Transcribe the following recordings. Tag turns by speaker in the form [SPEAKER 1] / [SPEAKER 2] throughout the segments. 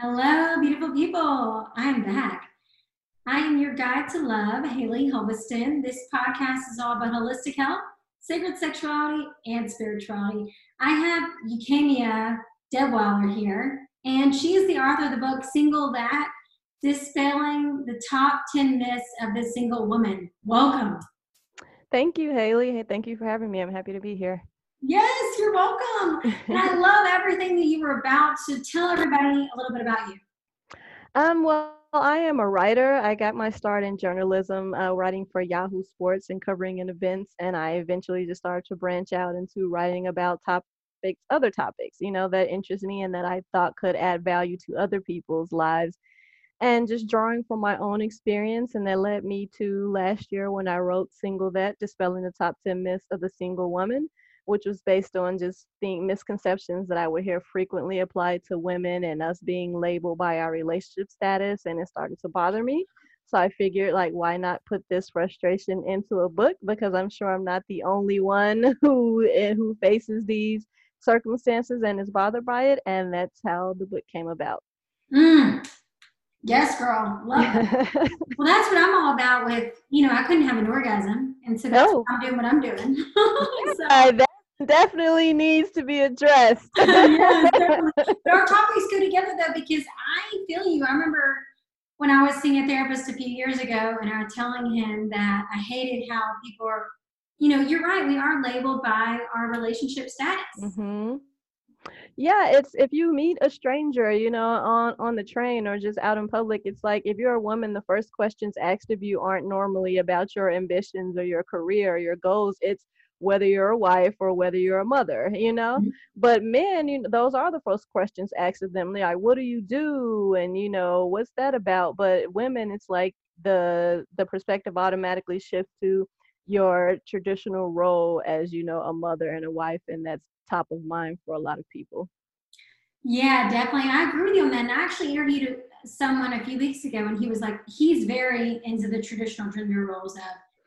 [SPEAKER 1] Hello, beautiful people. I'm back. I am your guide to love, Haley Hulveston. This podcast is all about holistic health, sacred sexuality, and spirituality. I have Euphemia Detweiler here, and she is the author of the book Single That Dispelling the Top 10 Myths of the Single Woman. Welcome.
[SPEAKER 2] Thank you, Haley. Thank you for having me. I'm happy to be here.
[SPEAKER 1] Yes, you're welcome. and I love everything that you were about. So tell everybody a little bit about you.
[SPEAKER 2] Um, well, I am a writer. I got my start in journalism, uh, writing for Yahoo Sports and covering in events, and I eventually just started to branch out into writing about topics, other topics, you know, that interest me and that I thought could add value to other people's lives. And just drawing from my own experience, and that led me to last year when I wrote Single That, Dispelling the Top 10 Myths of the Single Woman which was based on just being misconceptions that I would hear frequently applied to women and us being labeled by our relationship status, and it started to bother me. So I figured, like, why not put this frustration into a book? Because I'm sure I'm not the only one who eh, who faces these circumstances and is bothered by it, and that's how the book came about.
[SPEAKER 1] Mm. Yes, girl. Love it. well, that's what I'm all about. With you know, I couldn't have an orgasm, and so that's no. I'm doing what I'm doing.
[SPEAKER 2] so, uh, that definitely needs to be addressed.
[SPEAKER 1] yeah, But our topics go together though, because I feel you. I remember when I was seeing a therapist a few years ago, and I was telling him that I hated how people are. You know, you're right. We are labeled by our relationship status.
[SPEAKER 2] Mm-hmm yeah it's if you meet a stranger you know on on the train or just out in public it's like if you're a woman the first questions asked of you aren't normally about your ambitions or your career or your goals it's whether you're a wife or whether you're a mother you know mm-hmm. but men you know those are the first questions asked of them They're like what do you do and you know what's that about but women it's like the the perspective automatically shifts to your traditional role as you know a mother and a wife and that's top of mind for a lot of people.
[SPEAKER 1] Yeah, definitely. I agree with you on that. And I actually interviewed someone a few weeks ago, and he was like, he's very into the traditional gender roles of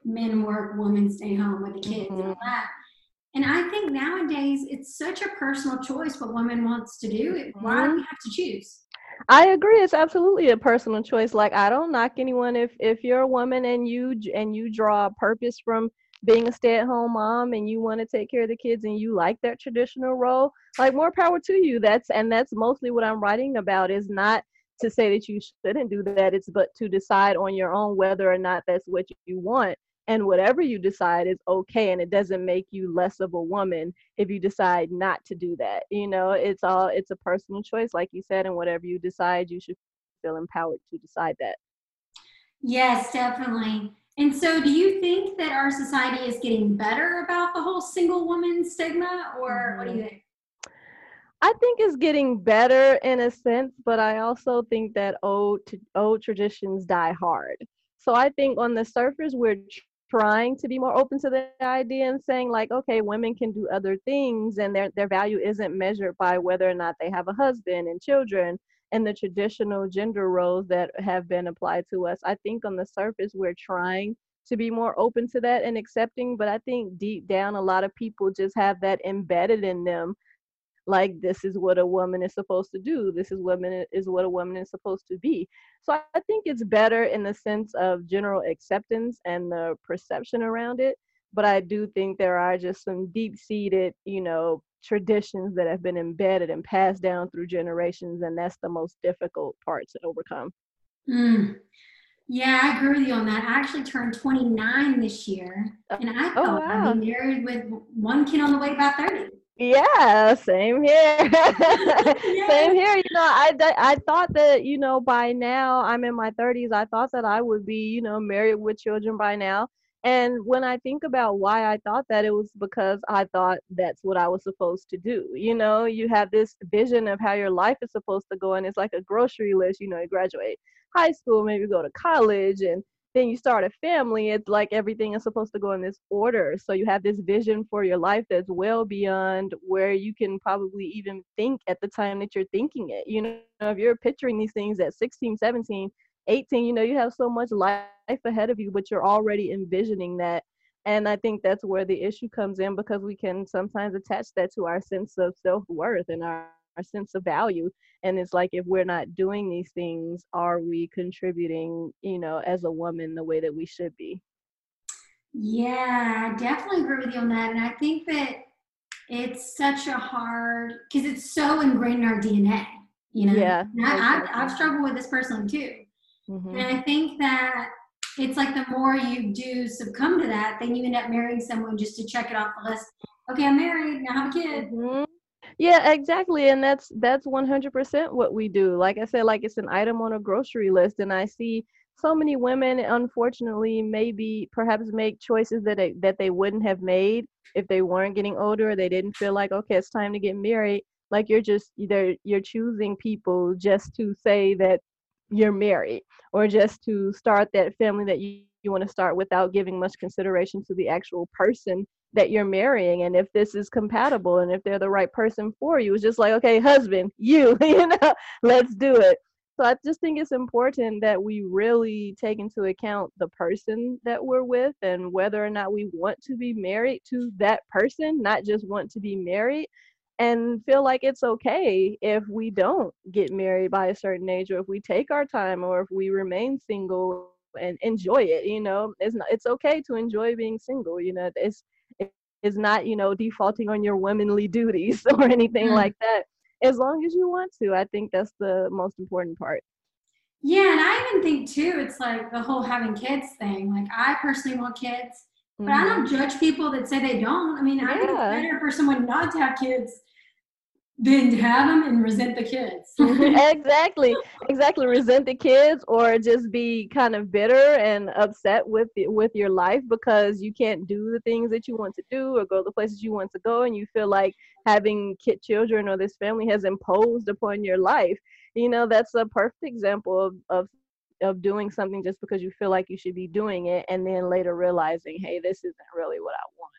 [SPEAKER 1] men work, women stay home with the kids, mm-hmm. and all mm-hmm. that. And I think nowadays it's such a personal choice what woman wants to do. Mm-hmm. Why do we have to choose?
[SPEAKER 2] I agree. It's absolutely a personal choice. Like I don't knock anyone if if you're a woman and you and you draw a purpose from being a stay-at-home mom and you want to take care of the kids and you like that traditional role like more power to you that's and that's mostly what i'm writing about is not to say that you shouldn't do that it's but to decide on your own whether or not that's what you want and whatever you decide is okay and it doesn't make you less of a woman if you decide not to do that you know it's all it's a personal choice like you said and whatever you decide you should feel empowered to decide that
[SPEAKER 1] yes definitely and so, do you think that our society is getting better about the whole single woman stigma, or what do you mm-hmm. think?
[SPEAKER 2] I think it's getting better in a sense, but I also think that old old traditions die hard. So I think on the surface we're trying to be more open to the idea and saying like, okay, women can do other things, and their their value isn't measured by whether or not they have a husband and children and the traditional gender roles that have been applied to us. I think on the surface, we're trying to be more open to that and accepting, but I think deep down, a lot of people just have that embedded in them. Like this is what a woman is supposed to do. This is woman is what a woman is supposed to be. So I think it's better in the sense of general acceptance and the perception around it. But I do think there are just some deep seated, you know, traditions that have been embedded and passed down through generations, and that's the most difficult part to overcome.
[SPEAKER 1] Mm. Yeah, I agree with you on that. I actually turned 29 this year, uh, and I oh, thought oh, wow. I'd be married with one kid on the way about 30.
[SPEAKER 2] Yeah, same here. Same here. You know, I I thought that you know by now I'm in my 30s. I thought that I would be you know married with children by now. And when I think about why I thought that, it was because I thought that's what I was supposed to do. You know, you have this vision of how your life is supposed to go, and it's like a grocery list. You know, you graduate high school, maybe go to college, and then you start a family. It's like everything is supposed to go in this order. So you have this vision for your life that's well beyond where you can probably even think at the time that you're thinking it. You know, if you're picturing these things at 16, 17, 18 you know you have so much life ahead of you but you're already envisioning that and i think that's where the issue comes in because we can sometimes attach that to our sense of self-worth and our, our sense of value and it's like if we're not doing these things are we contributing you know as a woman the way that we should be?
[SPEAKER 1] Yeah i definitely agree with you on that and i think that it's such a hard because it's so ingrained in our dna you know?
[SPEAKER 2] Yeah
[SPEAKER 1] I, I've, I've struggled with this personally too. Mm-hmm. and i think that it's like the more you do succumb to that then you end up marrying someone just to check it off the list. Okay i'm married now I have a kid.
[SPEAKER 2] Mm-hmm. Yeah exactly and that's that's 100% what we do. Like i said like it's an item on a grocery list and i see so many women unfortunately maybe perhaps make choices that they, that they wouldn't have made if they weren't getting older or they didn't feel like okay it's time to get married. Like you're just either you're choosing people just to say that you're married or just to start that family that you, you want to start without giving much consideration to the actual person that you're marrying and if this is compatible and if they're the right person for you it's just like okay husband you you know let's do it. So i just think it's important that we really take into account the person that we're with and whether or not we want to be married to that person not just want to be married and feel like it's okay if we don't get married by a certain age or if we take our time or if we remain single and enjoy it you know? It's not it's okay to enjoy being single you know? It's it's not you know defaulting on your womanly duties or anything mm. like that as long as you want to i think that's the most important part
[SPEAKER 1] yeah and i even think too it's like the whole having kids thing like i personally want kids but mm-hmm. I don't mm-hmm. judge people that say they don't. I mean, yeah. I think it's better for someone not to have kids than to have them and resent the kids.
[SPEAKER 2] exactly, exactly. Resent the kids, or just be kind of bitter and upset with the, with your life because you can't do the things that you want to do or go the places you want to go, and you feel like having kid children or this family has imposed upon your life. You know, that's a perfect example of of of doing something just because you feel like you should be doing it, and then later realizing, hey, this isn't really what I want.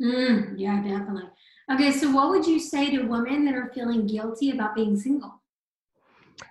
[SPEAKER 1] Mm, yeah, definitely. Okay, so what would you say to women that are feeling guilty about being single?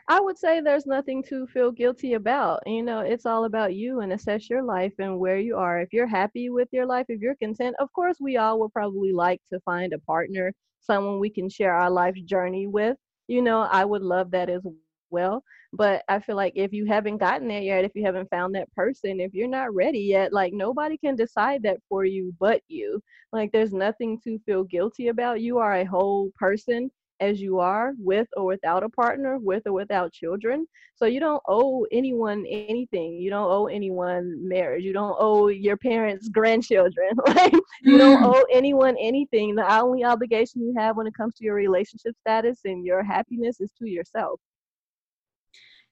[SPEAKER 2] I would say there's nothing to feel guilty about. You know, it's all about you and assess your life and where you are. If you're happy with your life, if you're content, of course, we all would probably like to find a partner, someone we can share our life journey with. You know, I would love that as well. But I feel like if you haven't gotten there yet, if you haven't found that person, if you're not ready yet, like nobody can decide that for you but you. Like there's nothing to feel guilty about. You are a whole person as you are with or without a partner, with or without children. So you don't owe anyone anything. You don't owe anyone marriage. You don't owe your parents grandchildren. Like you don't mm. owe anyone anything. The only obligation you have when it comes to your relationship status and your happiness is to yourself.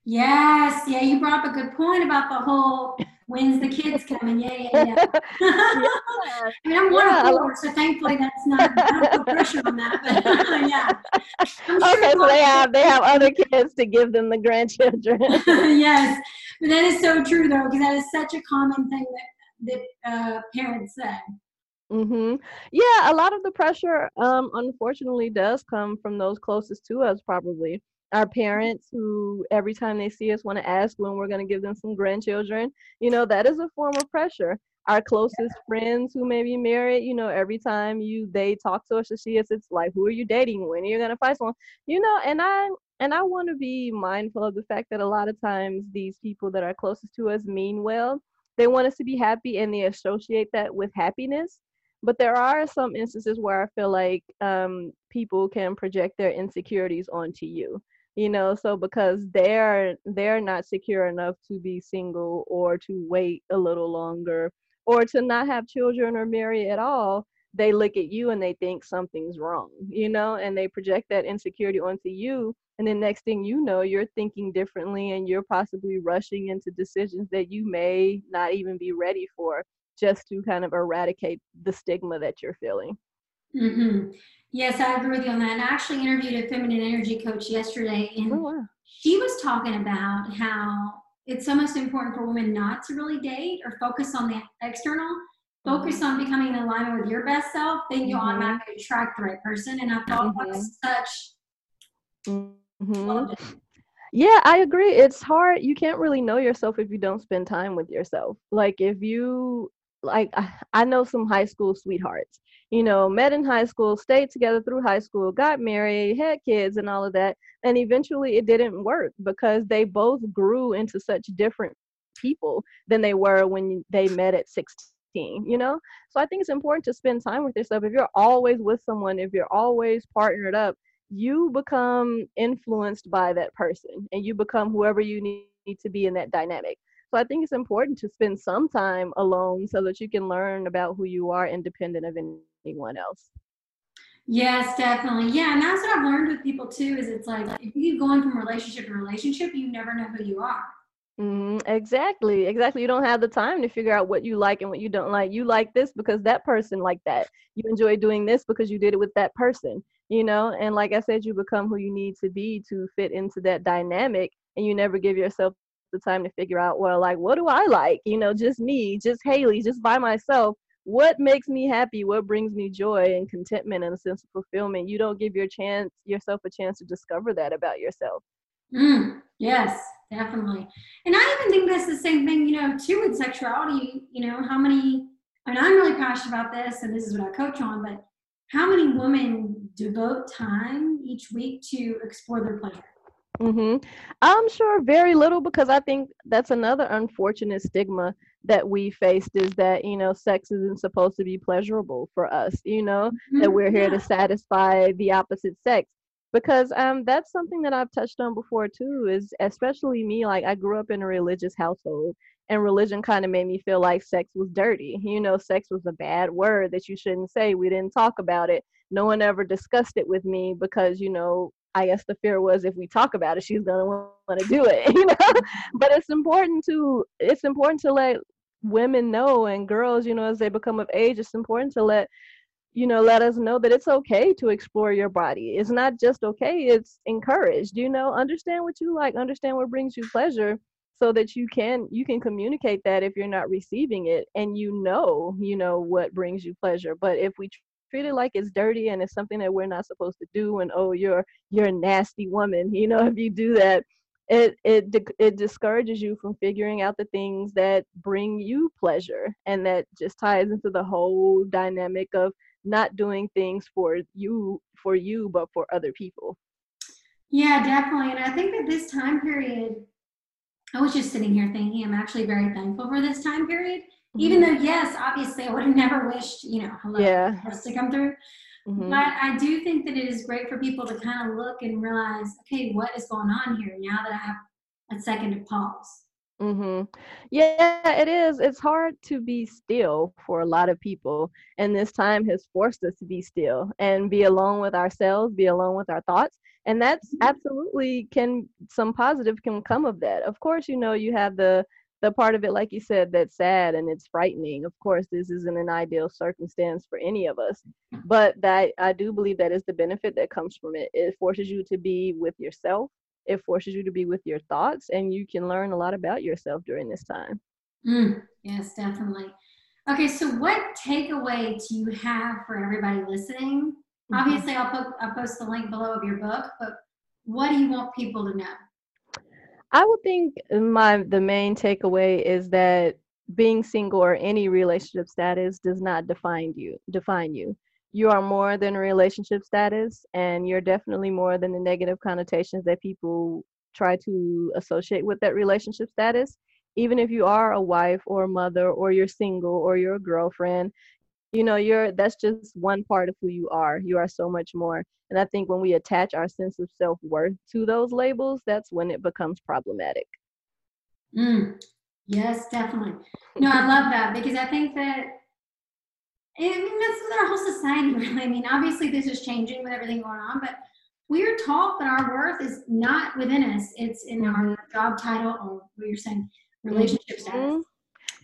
[SPEAKER 1] Yes, yeah, you brought up a good point about the whole when's the kids coming. Yeah, yeah, yeah. yeah. I mean, I'm one yeah. of four, so thankfully that's not no pressure on that. But yeah.
[SPEAKER 2] Sure okay, so they have they have other kids to give them the grandchildren.
[SPEAKER 1] yes, but that is so true though, because that is such a common thing that that uh, parents say.
[SPEAKER 2] Mhm. Yeah, a lot of the pressure, um, unfortunately, does come from those closest to us, probably our parents who every time they see us want to ask when we're going to give them some grandchildren you know that is a form of pressure. Our closest friends who may be married you know every time you they talk to us or see us it's like who are you dating? When are you going to find someone? You know and i and i want to be mindful of the fact that a lot of times these people that are closest to us mean well. They want us to be happy and they associate that with happiness. But there are some instances where i feel like um, people can project their insecurities onto you you know so because they're they're not secure enough to be single or to wait a little longer or to not have children or marry at all they look at you and they think something's wrong you know and they project that insecurity onto you and then next thing you know you're thinking differently and you're possibly rushing into decisions that you may not even be ready for just to kind of eradicate the stigma that you're feeling
[SPEAKER 1] mm-hmm. Yes, I agree with you on that. And I actually interviewed a feminine energy coach yesterday, and oh, wow. she was talking about how it's so most important for women not to really date or focus on the external, focus mm-hmm. on becoming in alignment with your best self, then you'll mm-hmm. automatically attract the right person. And I thought mm-hmm. was such.
[SPEAKER 2] Mm-hmm. Yeah, I agree. It's hard. You can't really know yourself if you don't spend time with yourself. Like if you like I know some high school sweethearts you know, met in high school, stayed together through high school, got married, had kids, and all of that. And eventually it didn't work because they both grew into such different people than they were when they met at 16, you know? So I think it's important to spend time with yourself. If you're always with someone, if you're always partnered up, you become influenced by that person and you become whoever you need to be in that dynamic. So I think it's important to spend some time alone so that you can learn about who you are independent of anyone else.
[SPEAKER 1] Yes, definitely. Yeah, and that's what I've learned with people too. Is it's like if you keep going from relationship to relationship, you never know who you are.
[SPEAKER 2] Mm, exactly, exactly. You don't have the time to figure out what you like and what you don't like. You like this because that person liked that. You enjoy doing this because you did it with that person, you know? And like I said, you become who you need to be to fit into that dynamic and you never give yourself the time to figure out, well, like, what do I like? You know, just me, just Haley, just by myself. What makes me happy? What brings me joy and contentment and a sense of fulfillment? You don't give your chance yourself a chance to discover that about yourself.
[SPEAKER 1] Mm, yes, definitely. And I even think that's the same thing, you know, too with sexuality. You know, how many, and I'm really passionate about this, and this is what I coach on, but how many women devote time each week to explore their pleasure?
[SPEAKER 2] Mm-hmm. I'm sure very little because I think that's another unfortunate stigma that we faced is that you know sex isn't supposed to be pleasurable for us you know mm-hmm. that we're here yeah. to satisfy the opposite sex because um that's something that I've touched on before too is especially me like I grew up in a religious household and religion kind of made me feel like sex was dirty you know sex was a bad word that you shouldn't say we didn't talk about it no one ever discussed it with me because you know I guess the fear was if we talk about it, she's gonna want to do it, you know. but it's important to it's important to let women know and girls, you know, as they become of age, it's important to let you know let us know that it's okay to explore your body. It's not just okay; it's encouraged. You know, understand what you like, understand what brings you pleasure, so that you can you can communicate that if you're not receiving it, and you know, you know what brings you pleasure. But if we treat it like it's dirty and it's something that we're not supposed to do and oh you're you're a nasty woman you know if you do that. It it it discourages you from figuring out the things that bring you pleasure and that just ties into the whole dynamic of not doing things for you for you but for other people.
[SPEAKER 1] Yeah definitely. And i think that this time period i was just sitting here thinking i'm actually very thankful for this time period even mm-hmm. though, yes, obviously, I would have never wished, you know, hello, yeah. to come through. Mm-hmm. But I do think that it is great for people to kind of look and realize, okay, what is going on here now that I have a second to pause.
[SPEAKER 2] Mm-hmm. Yeah, it is. It's hard to be still for a lot of people. And this time has forced us to be still and be alone with ourselves, be alone with our thoughts. And that's mm-hmm. absolutely can some positive can come of that. Of course, you know, you have the the part of it, like you said, that's sad and it's frightening. Of course, this isn't an ideal circumstance for any of us, but that I do believe that is the benefit that comes from it. It forces you to be with yourself. It forces you to be with your thoughts, and you can learn a lot about yourself during this time.
[SPEAKER 1] Mm, yes, definitely. Okay, so what takeaway do you have for everybody listening? Mm-hmm. Obviously, I'll put I'll post the link below of your book, but what do you want people to know?
[SPEAKER 2] I would think my the main takeaway is that being single or any relationship status does not define you define you. You are more than relationship status and you're definitely more than the negative connotations that people try to associate with that relationship status. Even if you are a wife or a mother or you're single or you're a girlfriend, you know you're that's just one part of who you are you are so much more and i think when we attach our sense of self-worth to those labels that's when it becomes problematic
[SPEAKER 1] mm, yes definitely no i love that because i think that I mean, that's with our whole society, really. I mean, obviously, this is changing with everything going on, but we are taught that our worth is not within us. It's in mm-hmm. our job title or what you're saying, relationship mm-hmm. status.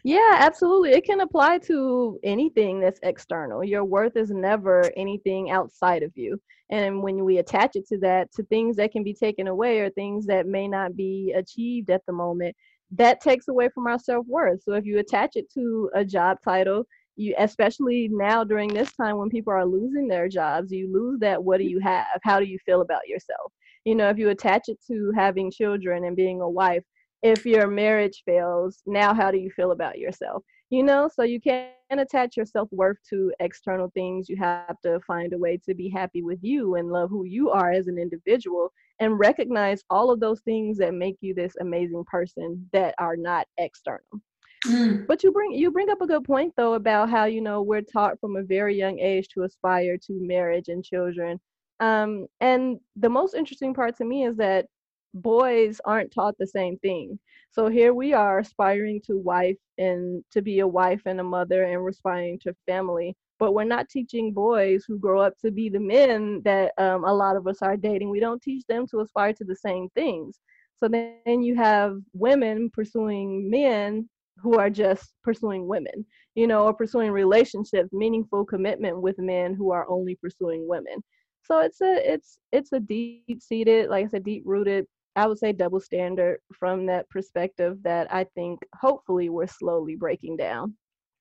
[SPEAKER 2] Yeah, absolutely. It can apply to anything that's external. Your worth is never anything outside of you. And when we attach it to that, to things that can be taken away or things that may not be achieved at the moment, that takes away from our self worth. So if you attach it to a job title, you especially now during this time when people are losing their jobs, you lose that what do you have? How do you feel about yourself? You know, if you attach it to having children and being a wife, if your marriage fails, now how do you feel about yourself? you know so you can't attach your self-worth to external things you have to find a way to be happy with you and love who you are as an individual and recognize all of those things that make you this amazing person that are not external Mm. But you bring you bring up a good point though about how you know we're taught from a very young age to aspire to marriage and children. Um, and the most interesting part to me is that boys aren't taught the same thing. So here we are aspiring to wife and to be a wife and a mother and aspiring to family, but we're not teaching boys who grow up to be the men that um, a lot of us are dating. We don't teach them to aspire to the same things. So then you have women pursuing men who are just pursuing women, you know, or pursuing relationships, meaningful commitment with men who are only pursuing women. So it's a it's it's a deep seated, like I said, deep rooted, I would say double standard from that perspective that I think hopefully we're slowly breaking down.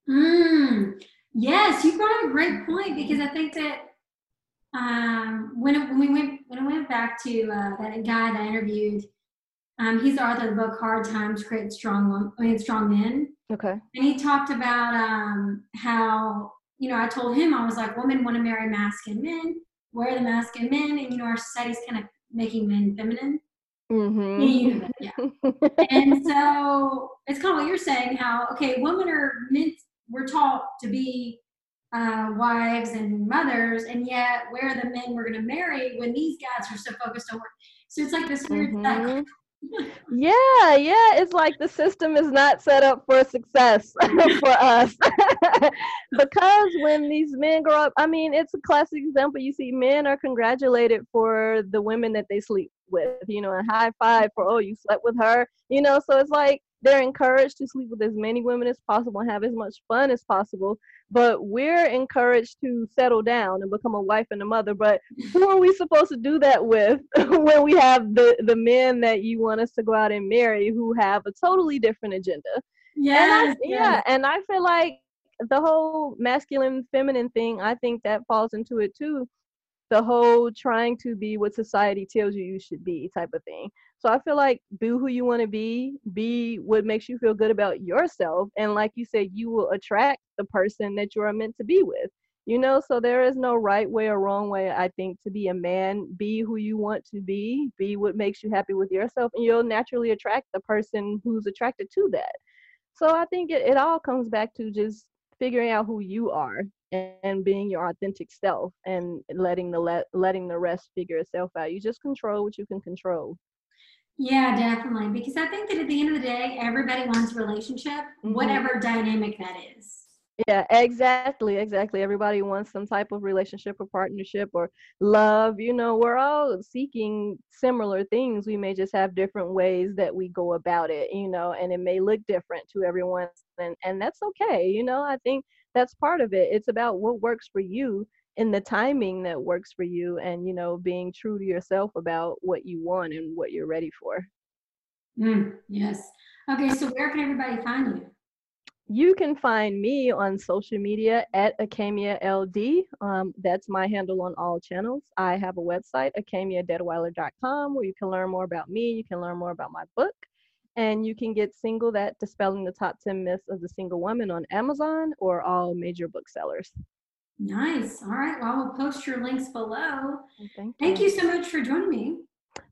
[SPEAKER 1] Mm, yes, you brought a great point because I think that um, when, when we went when I went back to uh, that guy that I interviewed um, he's the author of the book Hard Times Create Strong I mean Strong Men.
[SPEAKER 2] Okay.
[SPEAKER 1] And he talked about um, how, you know, I told him I was like, women want to marry masculine men, wear the masculine men, and you know, our society's kind of making men feminine.
[SPEAKER 2] Mm-hmm.
[SPEAKER 1] Yeah. and so it's kind of what you're saying, how okay, women are meant we're taught to be uh, wives and mothers, and yet where are the men we're going to marry when these guys are so focused on work? So it's like this weird mm-hmm
[SPEAKER 2] yeah, yeah. It's like the system is not set up for success for us. because when these men grow up, I mean, it's a classic example. You see, men are congratulated for the women that they sleep with, you know, a high five for, oh, you slept with her, you know. So it's like they're encouraged to sleep with as many women as possible and have as much fun as possible but we're encouraged to settle down and become a wife and a mother. But who are we supposed to do that with when we have the the men that you want us to go out and marry who have a totally different agenda?
[SPEAKER 1] Yes,
[SPEAKER 2] and I, yeah and i feel like the whole masculine feminine thing i think that falls into it too. The whole trying to be what society tells you you should be type of thing. So I feel like be who you want to be, be what makes you feel good about yourself. And like you said, you will attract the person that you are meant to be with. You know, so there is no right way or wrong way, I think, to be a man. Be who you want to be, be what makes you happy with yourself, and you'll naturally attract the person who's attracted to that. So I think it, it all comes back to just figuring out who you are and being your authentic self and letting the let letting the rest figure itself out. You just control what you can control.
[SPEAKER 1] Yeah, definitely. Because I think that at the end of the day, everybody wants a relationship, mm-hmm. whatever dynamic that is.
[SPEAKER 2] Yeah, exactly, exactly. Everybody wants some type of relationship or partnership or love. You know, we're all seeking similar things. We may just have different ways that we go about it, you know, and it may look different to everyone and and that's okay. You know, I think that's part of it. It's about what works for you in the timing that works for you and you know being true to yourself about what you want and what you're ready for
[SPEAKER 1] mm, yes okay so where can everybody find you
[SPEAKER 2] you can find me on social media at Akamia LD. Um, that's my handle on all channels. I have a website, akamiadetweiler.com, where you can learn more about me. You can learn more about my book and you can get single that dispelling the top 10 myths of the single woman on amazon or all major booksellers
[SPEAKER 1] nice. All right. Well we'll post your links below. Thank you. thank you. so much for joining me.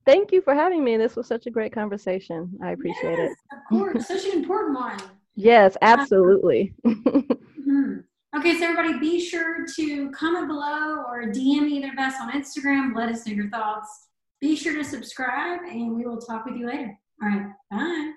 [SPEAKER 2] Thank you for having me. This was such a great conversation. I appreciate
[SPEAKER 1] yes,
[SPEAKER 2] it
[SPEAKER 1] of course. Such an important one.
[SPEAKER 2] Yes absolutely.
[SPEAKER 1] mm-hmm. okay so everybody be sure to comment below or dm either of us on instagram. Let us know your thoughts. Be sure to subscribe and we will talk with you later. All right